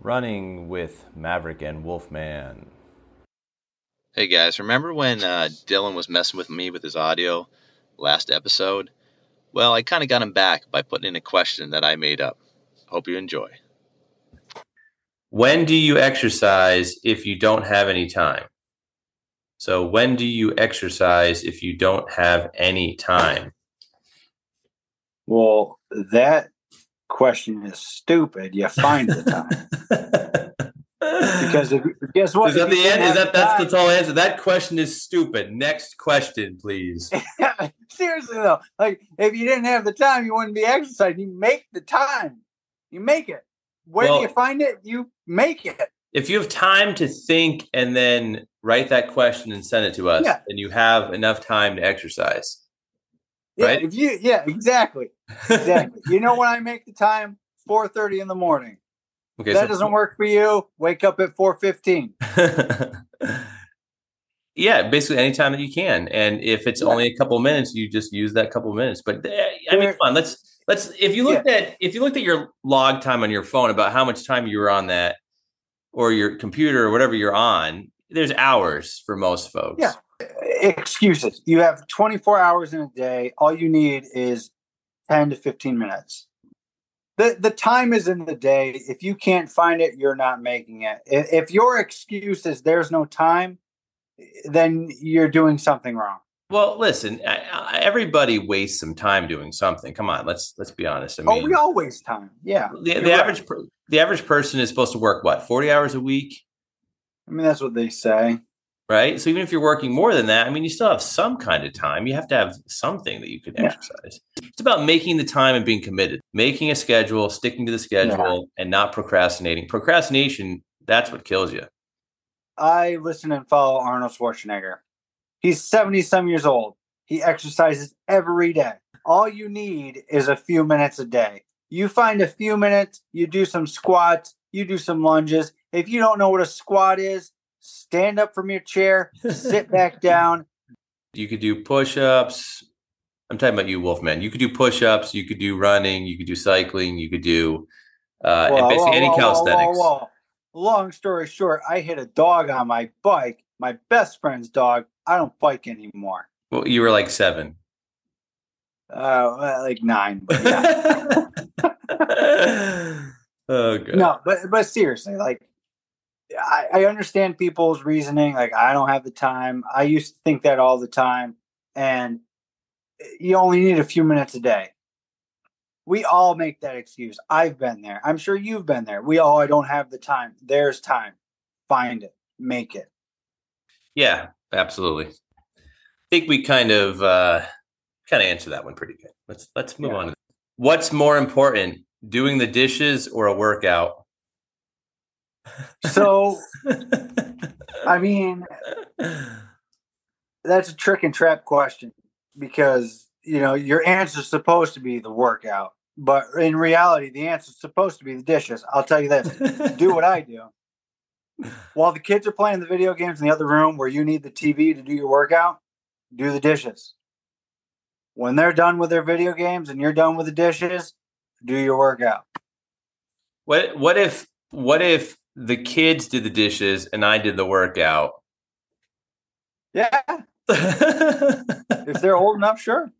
running with Maverick and Wolfman. Hey guys, remember when uh, Dylan was messing with me with his audio last episode? Well, I kind of got him back by putting in a question that I made up. Hope you enjoy. When do you exercise if you don't have any time? So, when do you exercise if you don't have any time? Well, that question is stupid. You find the time. because if, guess what? Is that the end? Is that that's the time- total answer? That question is stupid. Next question, please. Seriously though, like if you didn't have the time, you wouldn't be exercising. You make the time. You make it. Where Well- do you find it? You make it. If you have time to think and then write that question and send it to us, Yeah. then you have enough time to exercise. Yeah, Right? if you yeah, exactly. Exactly. you know when I make the time? Four thirty in the morning. okay, that doesn't work for you. Wake up at four fifteen. yeah, basically anytime that you can, and if it's Yeah. only a couple minutes, you just use that couple minutes. But uh, I mean, come on, let's let's. If you looked at if you looked at your log time on your phone about how much time you were on that, or your computer or whatever you're on, there's hours for most folks. Yeah. Excuses. You have twenty four hours in a day. All you need is ten to fifteen minutes. The the time is in the day. If you can't find it, you're not making it. If, your excuse is there's no time, then you're doing something wrong. Well, listen, everybody wastes some time doing something. Come on, let's let's be honest. I oh, mean, oh, we all waste time. Yeah. the, the right. average the average person is supposed to work what forty hours a week, I mean, that's what they say. Right? So even if you're working more than that, I mean, you still have some kind of time. You have to have something that you can Yeah. exercise. It's about making the time and being committed, making a schedule, sticking to the schedule, and not procrastinating. Procrastination that's what kills you. I listen and follow Arnold Schwarzenegger. He's 70 some years old. He exercises every day. All you need is a few minutes a day. You find a few minutes, you do some squats, you do some lunges. If you don't know what a squat is, stand up from your chair, sit back down. You could do push-ups. I'm talking about you, Wolfman. You could do push-ups. You could do running. You could do cycling. You could do uh, and basically whoa, any whoa, whoa, calisthenics. whoa, whoa. Long story short, I hit a dog on my bike, my best friend's dog. I don't bike anymore. Well, you were like seven. Uh, like nine, but yeah. oh god. no, but but seriously, like I, I understand people's reasoning. Like I don't have the time. I used to think that all the time, and you only need a few minutes a day. We all make that excuse. I've been there. I'm sure you've been there. We all I don't have the time. There's time. Find it. Make it. Yeah, absolutely. I think we kind of uh kind of answer that one pretty good. Let's let's move Yeah. on. What's more important, doing the dishes or a workout? So I mean, that's a trick and trap question because you know your answer's supposed to be the workout, but in reality, the answer's supposed to be the dishes. I'll tell you this: do what I do. While the kids are playing the video games in the other room where you need the TV to do your workout, do the dishes. When they're done with their video games and you're done with the dishes, do your workout. What what if what if the kids did the dishes and I did the workout? Yeah, if they're old enough, sure.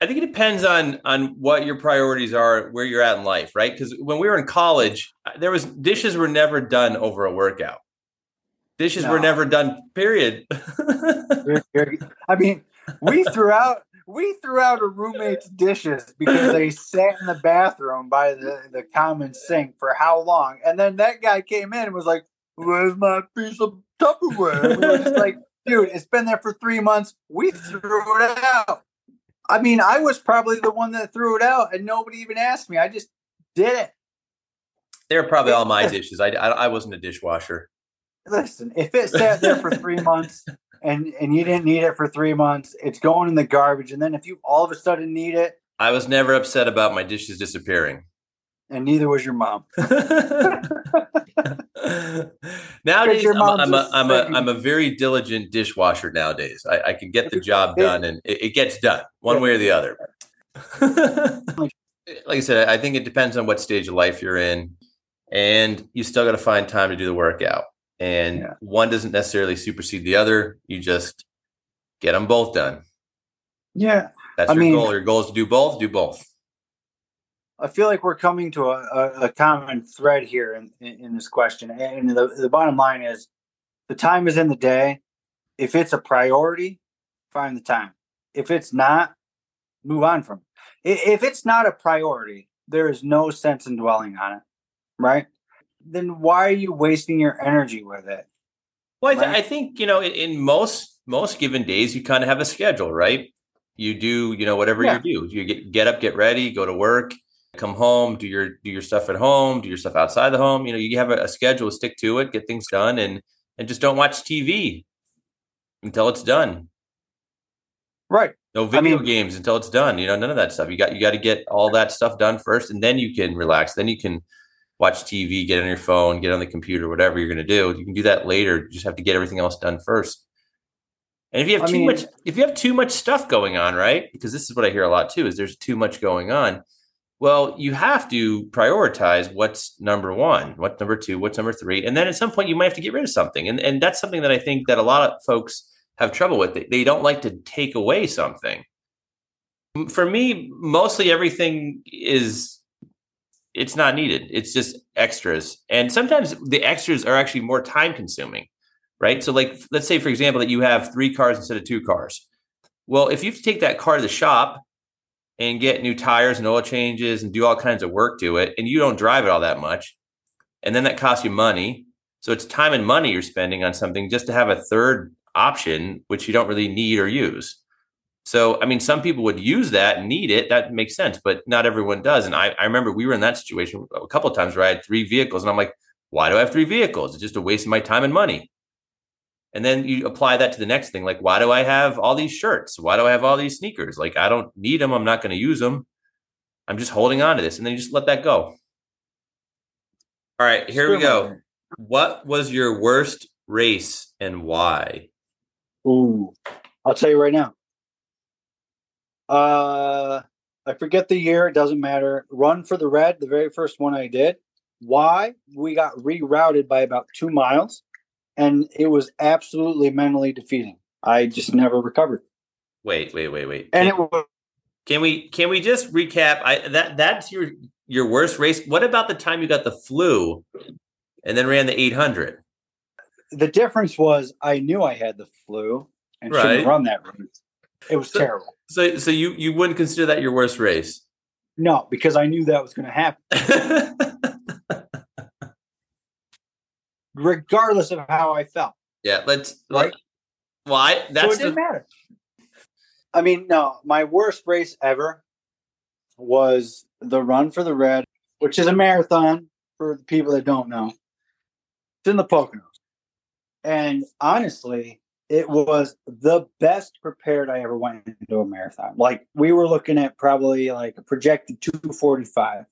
I think it depends on on what your priorities are, where you're at in life, right? Because when we were in college, uh, there was dishes were never done over a workout. Dishes were never done. Period. I mean, we threw out we threw out a roommate's dishes because they sat in the bathroom by the, the common sink for how long? And then that guy came in and was like, Where's my piece of Tupperware? We were just like, dude, it's been there for three months. We threw it out. I mean, I was probably the one that threw it out and nobody even asked me. I just did it. They're probably all my dishes. I, I I wasn't a dishwasher. Listen, if it sat there for three months and and you didn't need it for three months, it's going in the garbage. And then if you all of a sudden need it, I was never upset about my dishes disappearing. and neither was your mom. nowadays, your I'm, a, mom's I'm, a, I'm, a, I'm a very diligent dishwasher nowadays. I, I can get the job done and it, it gets done one way or the other. like I said, I think it depends on what stage of life you're in and you still got to find time to do the workout. And Yeah. one doesn't necessarily supersede the other. You just get them both done. Yeah. That's I your mean- goal. Your goal is to do both. Do both. I feel like we're coming to a, a, a common thread here in, in, in this question. And the, the bottom line is the time is in the day. If it's a priority, find the time. If it's not, move on from it. If it's not a priority, there is no sense in dwelling on it, right? Then why are you wasting your energy with it? Well, I, th-. I think you know, in, in most most given days, you kind of have a schedule, right? You do, you know, whatever Yeah. you do. You get get up, get ready, go to work, come home, do your do your stuff at home, do your stuff outside the home. You know, you have a, a schedule, stick to it, get things done, and and just don't watch TV until it's done. Right. No video mean- games until it's done. You know, none of that stuff. You got you got to get all that stuff done first, and then you can relax. Then you can watch TV, get on your phone, get on the computer, whatever you're going to do. You can do that later. You just have to get everything else done first. And if you have I too mean- much, if you have too much stuff going on, right? Because this is what I hear a lot too: is there's too much going on. Well, you have to prioritize what's number one, what's number two, what's number three, and then at some point you might have to get rid of something. And and that's something that I think that a lot of folks have trouble with. They, they don't like to take away something. For me, mostly everything is it's not needed. It's just extras. And sometimes the extras are actually more time consuming, right? So like let's say for example that you have 3 cars instead of 2 cars. Well, if you have to take that car to the shop and get new tires and oil changes and do all kinds of work to it and you don't drive it all that much and then that costs you money. So it's time and money you're spending on something just to have a third option which you don't really need or use. So, I mean, some people would use that and need it. That makes sense, but not everyone does. And I, I remember we were in that situation a couple of times where I had three vehicles, and I'm like, why do I have three vehicles? It's just a waste of my time and money. And then you apply that to the next thing, like, why do I have all these shirts? Why do I have all these sneakers? Like, I don't need them. I'm not going to use them. I'm just holding on to this, and then you just let that go. All right, here we go. What was your worst race and why? Ooh, I'll tell you right now. Uh, I forget the year. It doesn't matter. Run for the red, the very first one I did. Why? We got rerouted by about two miles, and it was absolutely mentally defeating. I just never recovered, Wait, wait, wait, wait. and Can- it was Can we can we just recap? I that that's your your worst race. What about the time you got the flu and then ran the 800? the difference was I knew I had the flu and Right. shouldn't run that race. It was So- terrible. So so you you wouldn't consider that your worst race? No, because I knew that was going to happen, regardless of how I felt. yeah, let's Right. Well, I, so that's it didn't the, matter. I mean, no, my worst race ever was the Run for the Red, which is a marathon for the people that don't know. It's in the Poconos. And honestly, it was the best prepared I ever went into a marathon. Like we were looking at probably like a projected 245.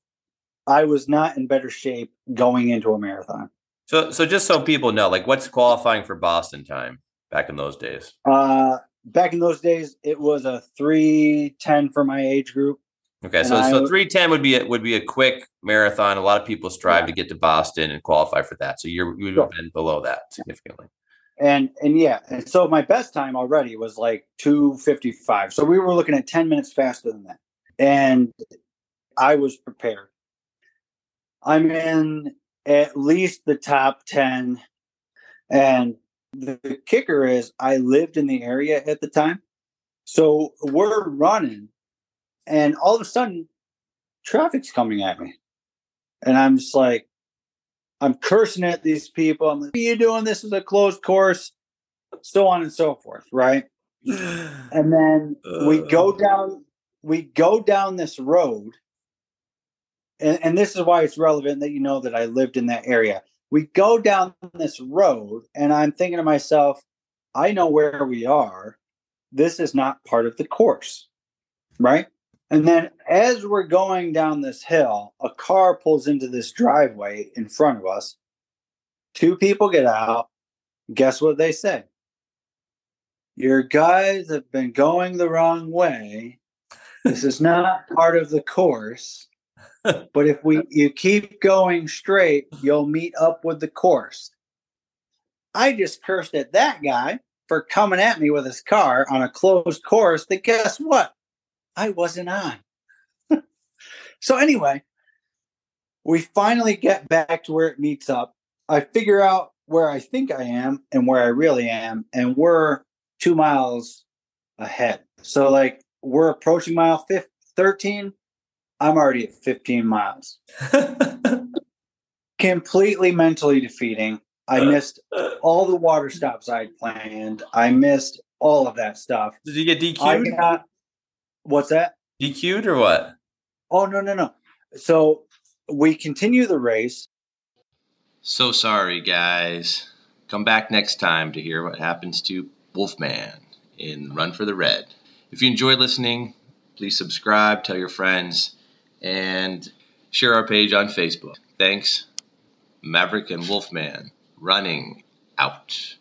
I was not in better shape going into a marathon. so so just so people know, like what's qualifying for Boston time back in those days? Uh, back in those days, it was a 310 for my age group. Okay, so I so 310 would be a, would be a quick marathon. A lot of people strive Yeah. to get to Boston and qualify for that. So you're you would Sure. have been below that significantly. And and yeah and so my best time already was like 255 so we were looking at 10 minutes faster than that. And i was prepared. I'm in at least the top 10 and the, the kicker is i lived in the area at the time. So we're running and all of a sudden traffic's coming at me. And i'm just like I'm cursing at these people. I'm like, what are you doing? This is a closed course, so on and so forth, right? And then we uh. go down, we go down this road, and, and this is why it's relevant that you know that I lived in that area. We go down this road, and I'm thinking to myself, I know where we are. This is not part of the course, right? And then as we're going down this hill, a car pulls into this driveway in front of us. Two people get out. Guess what they say? Your guys have been going the wrong way. This is not part of the course. but if we you keep going straight, you'll meet up with the course. I just cursed at that guy for coming at me with his car on a closed course that guess what? I wasn't on. so anyway, we finally get back to where it meets up. I figure out where I think I am and where I really am, and we're two miles ahead. So like we're approaching mile 15, 13. I'm already at 15 miles. Completely mentally defeating. I uh. missed all the water stops I'd planned. I missed all of that stuff. Did you get I DQ'd? got what's that? DQ'd or what? Oh no no no. So we continue the race. So sorry, guys. Come back next time to hear what happens to Wolfman in Run for the Red. If you enjoyed listening, please subscribe, tell your friends, and share our page on Facebook. Thanks. Maverick and Wolfman running out.